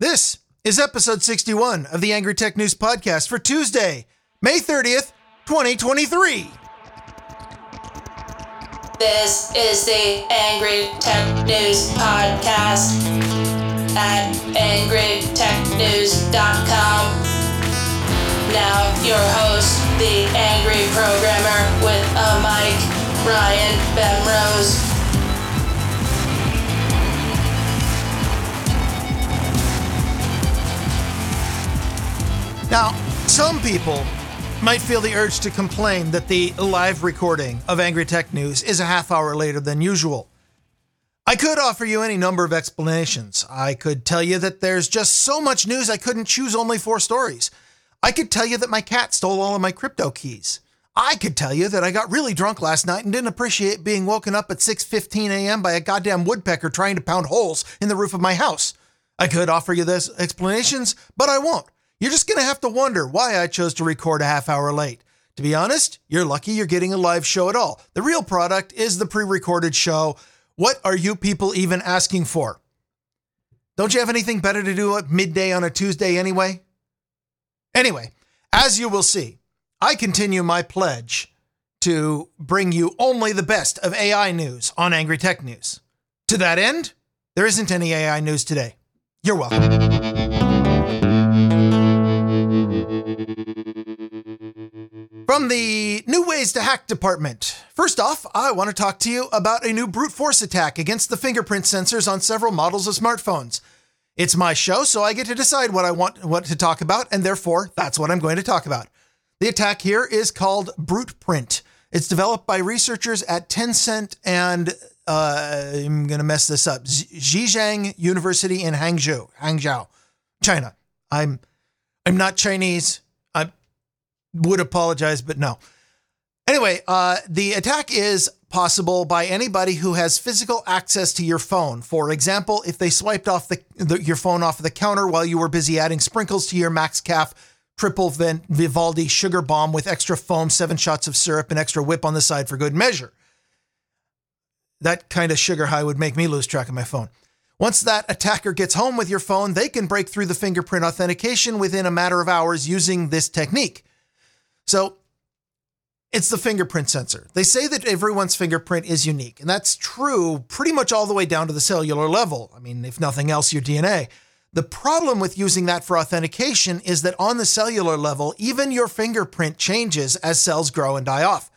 This is episode 61 of the Angry Tech News Podcast for Tuesday, May 30th, 2023. This is the Angry Tech News Podcast at angrytechnews.com. Now, your host, the Angry Programmer with a mic, Ryan Bemrose. Now, some people might feel the urge to complain that the live recording of Angry Tech News is a half hour later than usual. I could offer you any number of explanations. I could tell you that there's just so much news I couldn't choose only four stories. I could tell you that my cat stole all of my crypto keys. I could tell you that I got really drunk last night and didn't appreciate being woken up at 6:15 a.m. by a goddamn woodpecker trying to pound holes in the roof of my house. I could offer you those explanations, but I won't. You're just going to have to wonder why I chose to record a half hour late. To be honest, you're lucky you're getting a live show at all. The real product is the pre recorded show. What are you people even asking for? Don't you have anything better to do at midday on a Tuesday anyway? Anyway, as you will see, I continue my pledge to bring you only the best of AI news on Angry Tech News. To that end, there isn't any AI news today. You're welcome. From the New Ways to Hack department. First off, I want to talk to you about a new brute force attack against the fingerprint sensors on several models of smartphones. It's my show, so I get to decide what I want what to talk about, and therefore that's what I'm going to talk about. The attack here is called BrutePrint. It's developed by researchers at Tencent and uh, I'm going to mess this up. Zhejiang University in Hangzhou, Hangzhou, China. I'm I'm not Chinese. Would apologize, but no. Anyway, uh, the attack is possible by anybody who has physical access to your phone. For example, if they swiped off the, the your phone off the counter while you were busy adding sprinkles to your Max Calf triple vent Vivaldi sugar bomb with extra foam, seven shots of syrup, and extra whip on the side for good measure. That kind of sugar high would make me lose track of my phone. Once that attacker gets home with your phone, they can break through the fingerprint authentication within a matter of hours using this technique. So it's the fingerprint sensor. They say that everyone's fingerprint is unique, and that's true pretty much all the way down to the cellular level. I mean, if nothing else, your DNA. The problem with using that for authentication is that on the cellular level, even your fingerprint changes as cells grow and die off.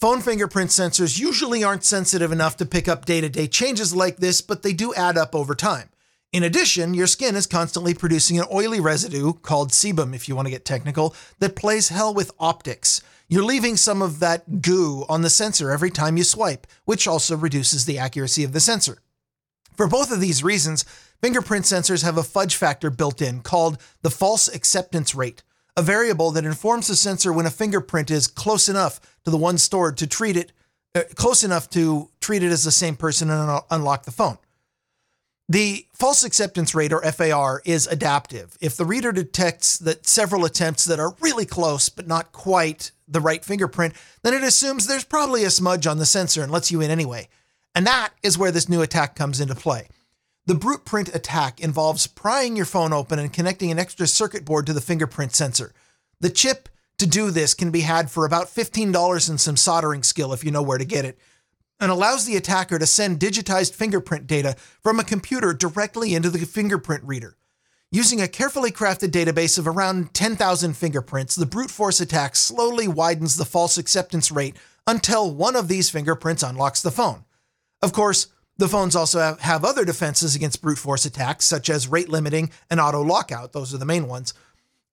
Phone fingerprint sensors usually aren't sensitive enough to pick up day to day changes like this, but they do add up over time. In addition, your skin is constantly producing an oily residue called sebum, if you want to get technical, that plays hell with optics. You're leaving some of that goo on the sensor every time you swipe, which also reduces the accuracy of the sensor. For both of these reasons, fingerprint sensors have a fudge factor built in called the false acceptance rate, a variable that informs the sensor when a fingerprint is close enough to the one stored to treat it uh, close enough to treat it as the same person and un- unlock the phone. The false acceptance rate, or FAR, is adaptive. If the reader detects that several attempts that are really close but not quite the right fingerprint, then it assumes there's probably a smudge on the sensor and lets you in anyway. And that is where this new attack comes into play. The BrutePrint attack involves prying your phone open and connecting an extra circuit board to the fingerprint sensor. The chip to do this can be had for about $15 and some soldering skill if you know where to get it and allows the attacker to send digitized fingerprint data from a computer directly into the fingerprint reader. Using a carefully crafted database of around 10,000 fingerprints, the brute force attack slowly widens the false acceptance rate until one of these fingerprints unlocks the phone. Of course, the phones also have, other defenses against brute force attacks, such as rate limiting and auto lockout. Those are the main ones.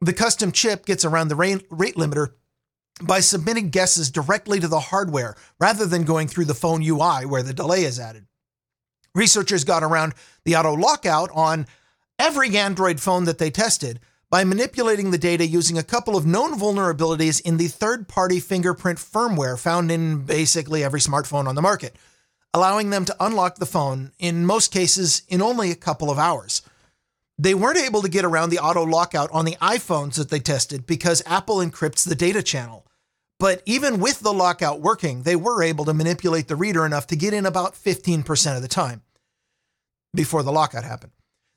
The custom chip gets around the rate limiter by submitting guesses directly to the hardware rather than going through the phone UI where the delay is added. Researchers got around the auto lockout on every Android phone that they tested by manipulating the data using a couple of known vulnerabilities in the third party fingerprint firmware found in basically every smartphone on the market, allowing them to unlock the phone, in most cases, in only a couple of hours. They weren't able to get around the auto lockout on the iPhones that they tested because Apple encrypts the data channel. But even with the lockout working, they were able to manipulate the reader enough to get in about 15% of the time before the lockout happened.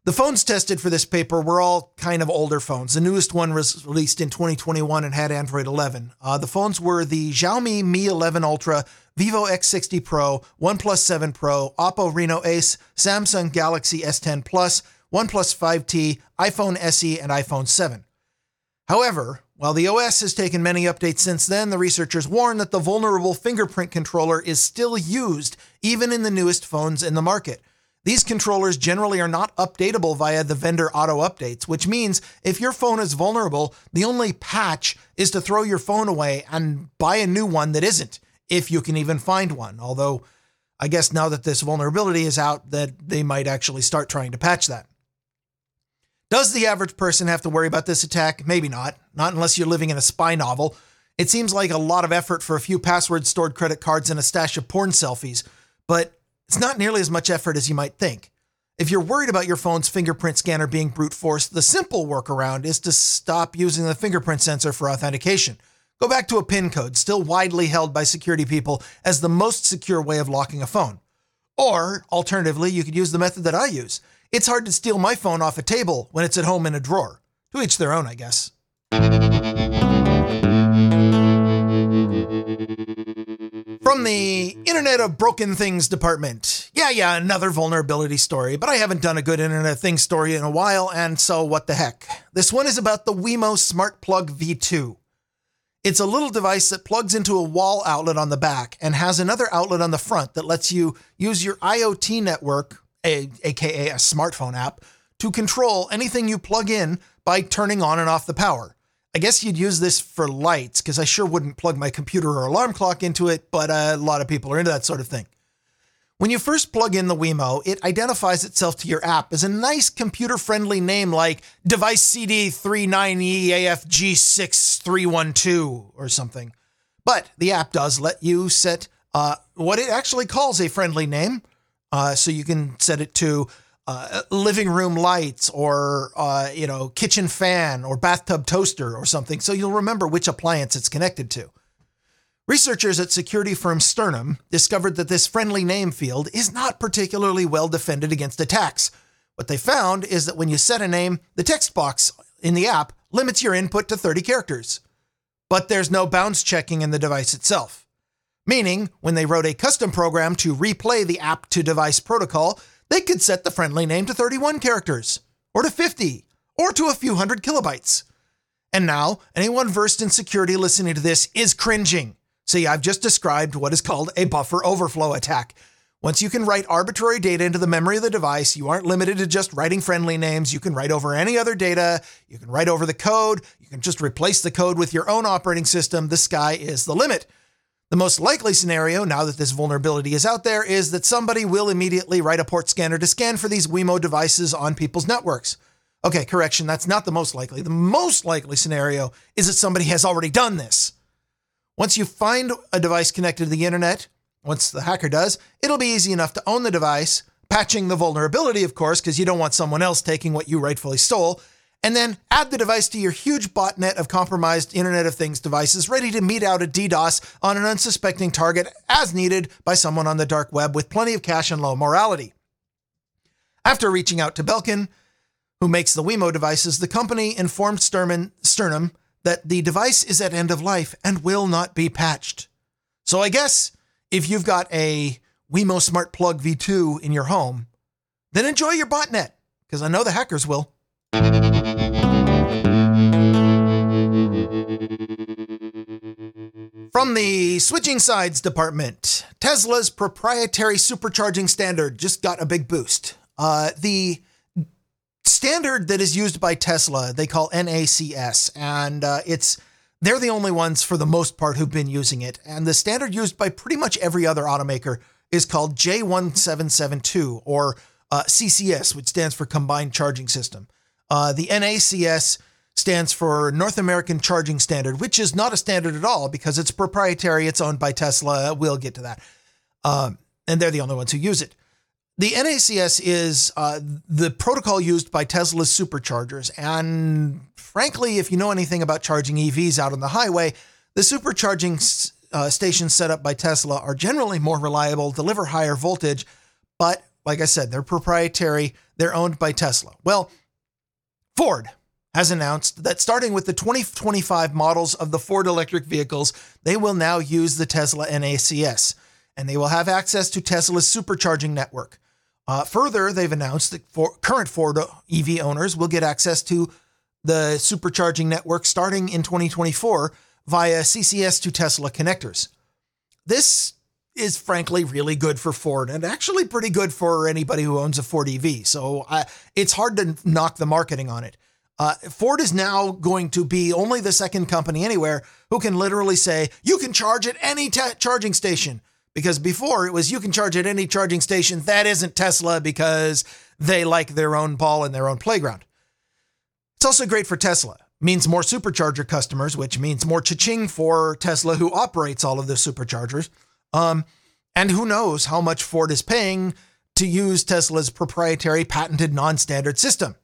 The phones tested for this paper were all kind of older phones. The newest one was released in 2021 and had Android 11. Uh, the phones were the Xiaomi Mi 11 Ultra, Vivo X60 Pro, OnePlus 7 Pro, Oppo Reno Ace, Samsung Galaxy S10 Plus, OnePlus 5T, iPhone SE, and iPhone 7. However, while the OS has taken many updates since then, the researchers warn that the vulnerable fingerprint controller is still used even in the newest phones in the market. These controllers generally are not updatable via the vendor auto updates, which means if your phone is vulnerable, the only patch is to throw your phone away and buy a new one that isn't, if you can even find one. Although, I guess now that this vulnerability is out, that they might actually start trying to patch that. Does the average person have to worry about this attack? Maybe not. Not unless you're living in a spy novel. It seems like a lot of effort for a few password stored credit cards and a stash of porn selfies, but it's not nearly as much effort as you might think. If you're worried about your phone's fingerprint scanner being brute forced, the simple workaround is to stop using the fingerprint sensor for authentication. Go back to a PIN code, still widely held by security people as the most secure way of locking a phone. Or, alternatively, you could use the method that I use. It's hard to steal my phone off a table when it's at home in a drawer. To each their own, I guess. From the Internet of Broken Things department. Yeah, yeah, another vulnerability story, but I haven't done a good Internet of Things story in a while, and so what the heck. This one is about the Wemo Smart Plug V2. It's a little device that plugs into a wall outlet on the back and has another outlet on the front that lets you use your IoT network, a, aka a smartphone app, to control anything you plug in by turning on and off the power. I guess you'd use this for lights because I sure wouldn't plug my computer or alarm clock into it, but a lot of people are into that sort of thing. When you first plug in the Wemo, it identifies itself to your app as a nice computer friendly name like device CD 39EAFG6312 or something. But the app does let you set uh, what it actually calls a friendly name. Uh, so you can set it to uh, living room lights or uh, you know kitchen fan or bathtub toaster or something. So you'll remember which appliance it's connected to. Researchers at security firm sternum discovered that this friendly name field is not particularly well defended against attacks. What they found is that when you set a name the text box in the app limits your input to 30 characters. But there's no bounds checking in the device itself meaning when they wrote a custom program to replay the app to device protocol they could set the friendly name to 31 characters, or to 50, or to a few hundred kilobytes. And now, anyone versed in security listening to this is cringing. See, I've just described what is called a buffer overflow attack. Once you can write arbitrary data into the memory of the device, you aren't limited to just writing friendly names. You can write over any other data. You can write over the code. You can just replace the code with your own operating system. The sky is the limit. The most likely scenario, now that this vulnerability is out there, is that somebody will immediately write a port scanner to scan for these Wemo devices on people's networks. Okay, correction, that's not the most likely. The most likely scenario is that somebody has already done this. Once you find a device connected to the internet, once the hacker does, it'll be easy enough to own the device, patching the vulnerability, of course, because you don't want someone else taking what you rightfully stole, and then add the device to your huge botnet of compromised Internet of Things devices ready to mete out a DDoS on an unsuspecting target as needed by someone on the dark web with plenty of cash and low morality. After reaching out to Belkin, who makes the Wemo devices, the company informed Sturman, Sternum that the device is at end of life and will not be patched. So I guess if you've got a Wemo Smart Plug V2 in your home, then enjoy your botnet, because I know the hackers will. From the switching sides department, Tesla's proprietary supercharging standard just got a big boost. Uh, the standard that is used by Tesla, they call NACS, and uh, it's they're the only ones for the most part who've been using it. And the standard used by pretty much every other automaker is called J1772 or uh, CCS, which stands for Combined Charging System. Uh, the NACS stands for North American Charging Standard, which is not a standard at all because it's proprietary. It's owned by Tesla. We'll get to that. Um, and they're the only ones who use it. The NACS is uh, the protocol used by Tesla's superchargers. And frankly, if you know anything about charging EVs out on the highway, the supercharging uh, stations set up by Tesla are generally more reliable, deliver higher voltage, but like I said, they're proprietary, they're owned by Tesla. Well, Ford has announced that starting with the 2025 models of the Ford electric vehicles, they will now use the Tesla NACS and they will have access to Tesla's supercharging network. Uh, further, they've announced that for current Ford EV owners will get access to the supercharging network starting in 2024 via CCS to Tesla connectors. This is frankly really good for Ford and actually pretty good for anybody who owns a Ford EV. So uh, it's hard to knock the marketing on it. Uh, Ford is now going to be only the second company anywhere who can literally say, you can charge at any te- charging station. Because before it was, you can charge at any charging station that isn't Tesla because they like their own ball in their own playground. It's also great for Tesla. Means more supercharger customers, which means more cha-ching for Tesla, who operates all of the superchargers. Um, and who knows how much Ford is paying to use Tesla's proprietary patented non-standard system.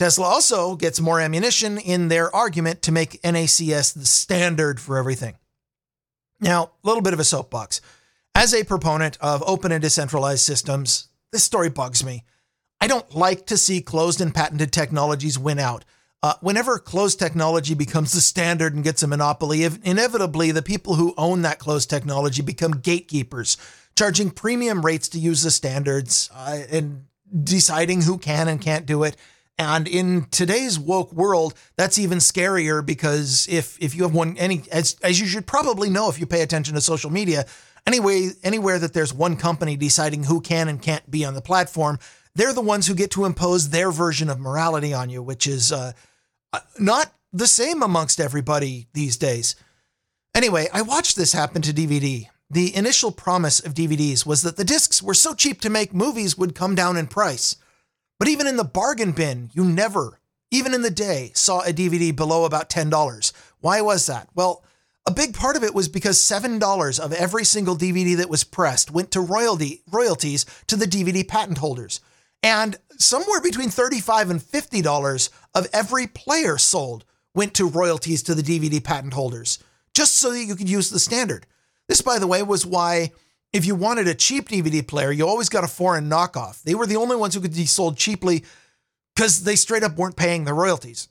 Tesla also gets more ammunition in their argument to make NACS the standard for everything. Now, a little bit of a soapbox. As a proponent of open and decentralized systems, this story bugs me. I don't like to see closed and patented technologies win out. Uh, whenever closed technology becomes the standard and gets a monopoly, inevitably the people who own that closed technology become gatekeepers, charging premium rates to use the standards uh, and deciding who can and can't do it and in today's woke world, that's even scarier because if if you have one any as as you should probably know if you pay attention to social media, anyway, anywhere that there's one company deciding who can and can't be on the platform, they're the ones who get to impose their version of morality on you, which is uh, uh not the same amongst everybody these days. Anyway, I watched this happen to DVD. The initial promise of DVDs was that the discs were so cheap to make movies would come down in price. But even in the bargain bin, you never, even in the day, saw a DVD below about $10. Why was that? Well, a big part of it was because $7 of every single DVD that was pressed went to royalty royalties to the DVD patent holders. And somewhere between 35 and $50 of every player sold went to royalties to the DVD patent holders, just so that you could use the standard. This, by the way, was why if you wanted a cheap DVD player, you always got a foreign knockoff. They were the only ones who could be sold cheaply because they straight up weren't paying the royalties.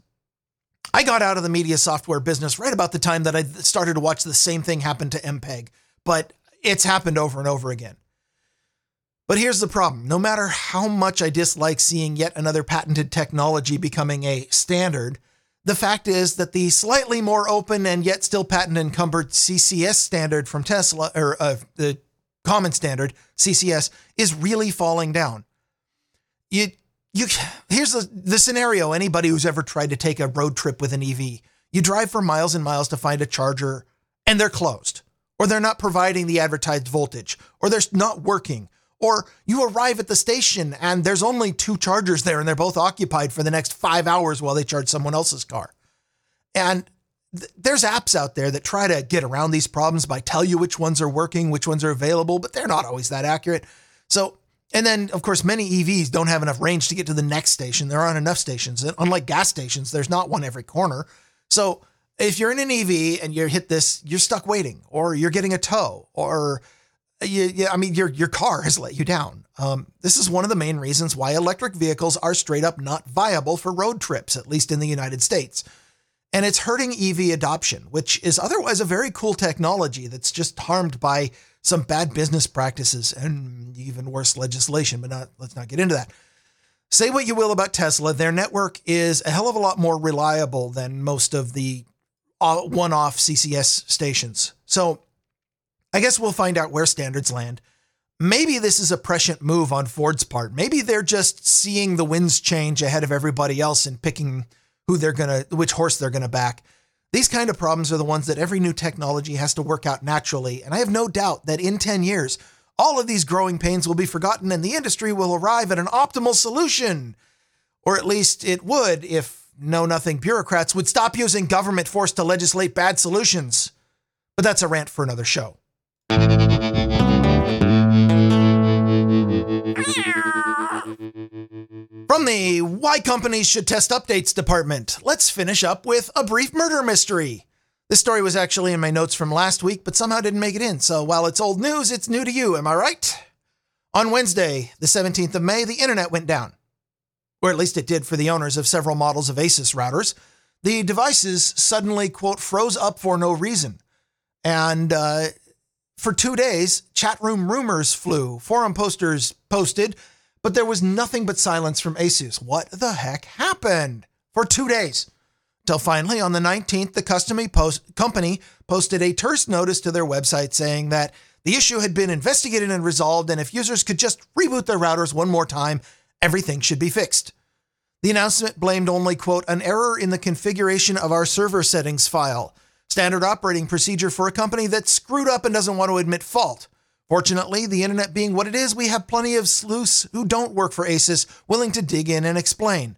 I got out of the media software business right about the time that I started to watch the same thing happen to MPEG, but it's happened over and over again. But here's the problem no matter how much I dislike seeing yet another patented technology becoming a standard, the fact is that the slightly more open and yet still patent encumbered CCS standard from Tesla, or uh, the common standard, CCS, is really falling down. You, you, here's the, the scenario anybody who's ever tried to take a road trip with an EV. You drive for miles and miles to find a charger and they're closed, or they're not providing the advertised voltage, or they're not working, or you arrive at the station and there's only two chargers there and they're both occupied for the next five hours while they charge someone else's car. And there's apps out there that try to get around these problems by tell you which ones are working, which ones are available, but they're not always that accurate. So, and then of course, many EVs don't have enough range to get to the next station. There aren't enough stations. And unlike gas stations, there's not one every corner. So, if you're in an EV and you hit this, you're stuck waiting, or you're getting a tow, or you, I mean, your your car has let you down. Um, this is one of the main reasons why electric vehicles are straight up not viable for road trips, at least in the United States and it's hurting EV adoption, which is otherwise a very cool technology that's just harmed by some bad business practices and even worse legislation, but not let's not get into that. Say what you will about Tesla, their network is a hell of a lot more reliable than most of the uh, one-off CCS stations. So, I guess we'll find out where standards land. Maybe this is a prescient move on Ford's part. Maybe they're just seeing the winds change ahead of everybody else and picking who they're going to, which horse they're going to back. These kind of problems are the ones that every new technology has to work out naturally. And I have no doubt that in 10 years, all of these growing pains will be forgotten and the industry will arrive at an optimal solution. Or at least it would if know nothing bureaucrats would stop using government force to legislate bad solutions. But that's a rant for another show. From the Why Companies Should Test Updates department, let's finish up with a brief murder mystery. This story was actually in my notes from last week, but somehow didn't make it in, so while it's old news, it's new to you, am I right? On Wednesday, the 17th of May, the internet went down. Or at least it did for the owners of several models of Asus routers. The devices suddenly, quote, froze up for no reason. And uh, for two days, chat room rumors flew, forum posters posted, but there was nothing but silence from Asus. What the heck happened? For two days. Till finally, on the 19th, the post- company posted a terse notice to their website saying that the issue had been investigated and resolved, and if users could just reboot their routers one more time, everything should be fixed. The announcement blamed only, quote, an error in the configuration of our server settings file, standard operating procedure for a company that screwed up and doesn't want to admit fault. Fortunately, the internet being what it is, we have plenty of sleuths who don't work for ASUS willing to dig in and explain.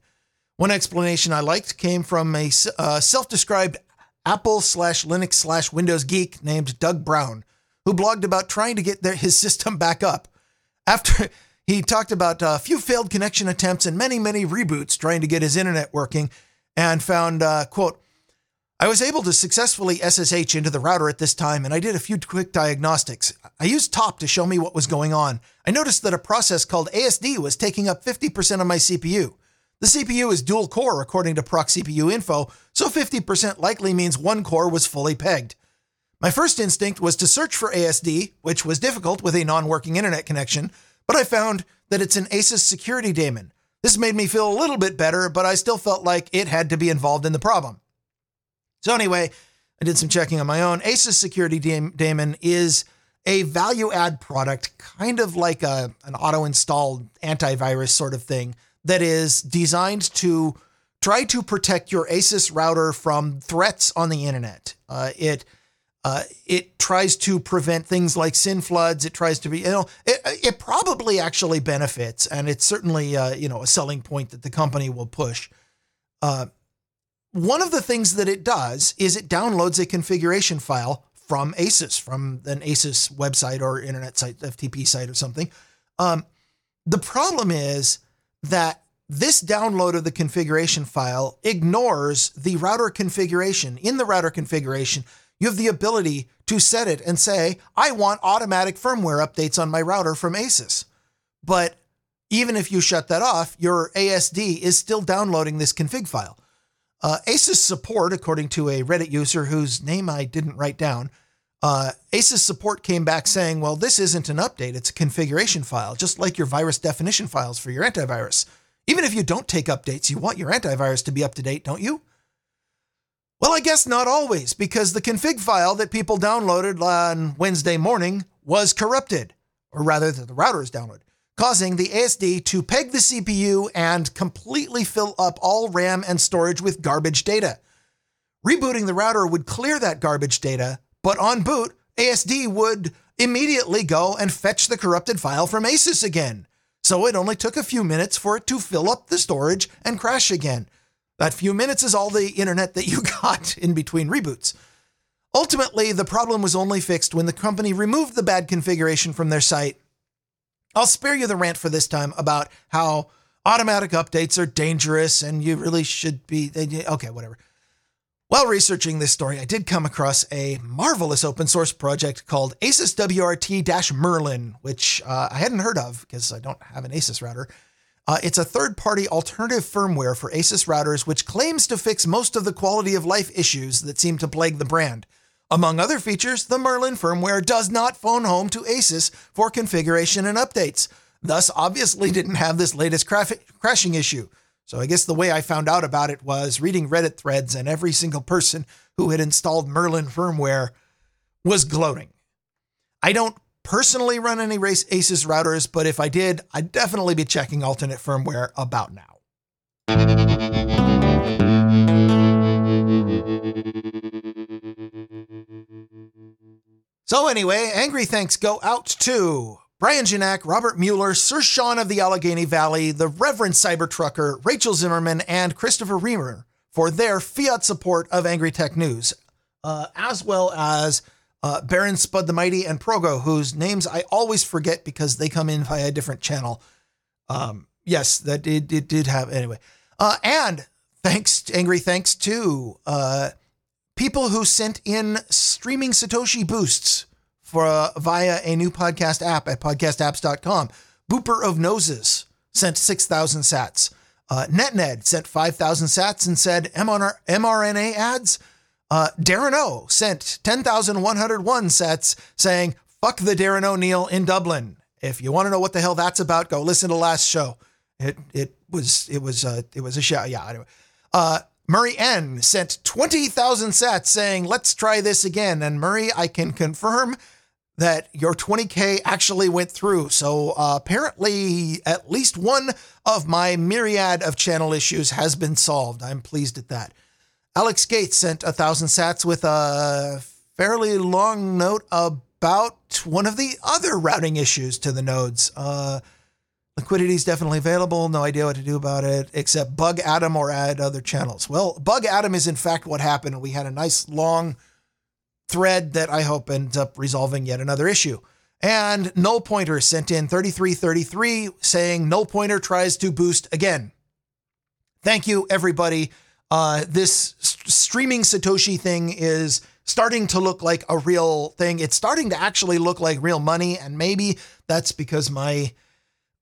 One explanation I liked came from a uh, self described Apple slash Linux slash Windows geek named Doug Brown, who blogged about trying to get their, his system back up. After he talked about a few failed connection attempts and many, many reboots trying to get his internet working, and found, uh, quote, I was able to successfully SSH into the router at this time, and I did a few quick diagnostics. I used Top to show me what was going on. I noticed that a process called ASD was taking up 50% of my CPU. The CPU is dual core according to proc CPU info, so 50% likely means one core was fully pegged. My first instinct was to search for ASD, which was difficult with a non working internet connection, but I found that it's an ASUS security daemon. This made me feel a little bit better, but I still felt like it had to be involved in the problem. So, anyway, I did some checking on my own. ASUS Security Daemon is a value add product, kind of like a, an auto installed antivirus sort of thing that is designed to try to protect your ASUS router from threats on the internet. Uh, it uh, it tries to prevent things like SYN floods. It tries to be, you know, it, it probably actually benefits, and it's certainly, uh, you know, a selling point that the company will push. Uh, one of the things that it does is it downloads a configuration file from ASUS, from an ASUS website or internet site, FTP site or something. Um, the problem is that this download of the configuration file ignores the router configuration. In the router configuration, you have the ability to set it and say, I want automatic firmware updates on my router from ASUS. But even if you shut that off, your ASD is still downloading this config file. Uh, ASUS support, according to a Reddit user whose name I didn't write down, uh, ASUS support came back saying, well, this isn't an update, it's a configuration file, just like your virus definition files for your antivirus. Even if you don't take updates, you want your antivirus to be up to date, don't you? Well, I guess not always, because the config file that people downloaded on Wednesday morning was corrupted, or rather, the router is downloaded, causing the ASD to peg the CPU and completely fill up all RAM and storage with garbage data. Rebooting the router would clear that garbage data, but on boot, ASD would immediately go and fetch the corrupted file from ASUS again. So it only took a few minutes for it to fill up the storage and crash again. That few minutes is all the internet that you got in between reboots. Ultimately, the problem was only fixed when the company removed the bad configuration from their site. I'll spare you the rant for this time about how automatic updates are dangerous and you really should be. Okay, whatever. While researching this story, I did come across a marvelous open source project called ASUS WRT Merlin, which uh, I hadn't heard of because I don't have an ASUS router. Uh, it's a third party alternative firmware for ASUS routers, which claims to fix most of the quality of life issues that seem to plague the brand. Among other features, the Merlin firmware does not phone home to ASUS for configuration and updates, thus, obviously, didn't have this latest crashing issue. So I guess the way I found out about it was reading Reddit threads, and every single person who had installed Merlin firmware was gloating. I don't personally run any ASUS routers, but if I did, I'd definitely be checking alternate firmware about now. So anyway, angry thanks go out to Brian Janak, Robert Mueller, Sir Sean of the Allegheny Valley, the Reverend Cybertrucker, Rachel Zimmerman, and Christopher Reamer for their fiat support of Angry Tech News, uh, as well as uh, Baron Spud the Mighty and Progo, whose names I always forget because they come in via a different channel. Um, yes, that it did have anyway. Uh, and thanks, angry thanks to uh, people who sent in streaming Satoshi boosts for uh, via a new podcast app at podcastapps.com. Booper of Noses sent 6,000 sats. Uh, NetNed sent 5,000 sats and said MR- mRNA ads. Uh, Darren O sent 10,101 sats saying, fuck the Darren O'Neill in Dublin. If you want to know what the hell that's about, go listen to last show. It it was it was uh, it was a show. Yeah. Anyway, uh, Murray N sent 20,000 sats saying, let's try this again. And Murray, I can confirm that your 20K actually went through. So uh, apparently, at least one of my myriad of channel issues has been solved. I'm pleased at that. Alex Gates sent a thousand sats with a fairly long note about one of the other routing issues to the nodes. Uh, liquidity is definitely available. No idea what to do about it except bug Adam or add other channels. Well, bug Adam is in fact what happened. We had a nice long thread that I hope ends up resolving yet another issue. And Null Pointer sent in 3333 saying Null Pointer tries to boost again. Thank you, everybody. Uh, this st- streaming Satoshi thing is starting to look like a real thing. It's starting to actually look like real money, and maybe that's because my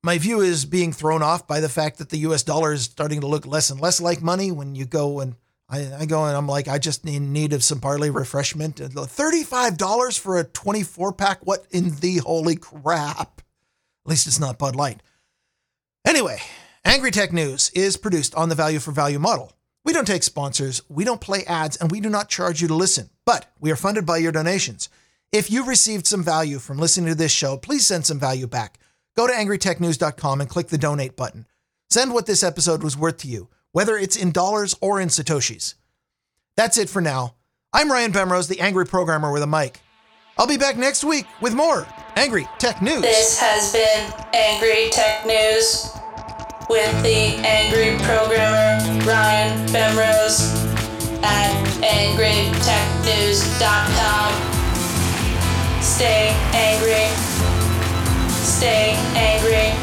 my view is being thrown off by the fact that the U.S. dollar is starting to look less and less like money. When you go and I, I go and I'm like, I just need of some barley refreshment. Thirty-five dollars for a twenty-four pack. What in the holy crap? At least it's not Bud Light. Anyway, Angry Tech News is produced on the value for value model. We don't take sponsors, we don't play ads, and we do not charge you to listen, but we are funded by your donations. If you received some value from listening to this show, please send some value back. Go to angrytechnews.com and click the donate button. Send what this episode was worth to you, whether it's in dollars or in Satoshis. That's it for now. I'm Ryan Bemrose, the angry programmer with a mic. I'll be back next week with more Angry Tech News. This has been Angry Tech News with the angry programmer Ryan Bemrose at angrytechnews.com. Stay angry. Stay angry.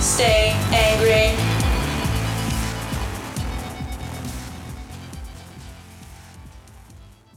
Stay angry.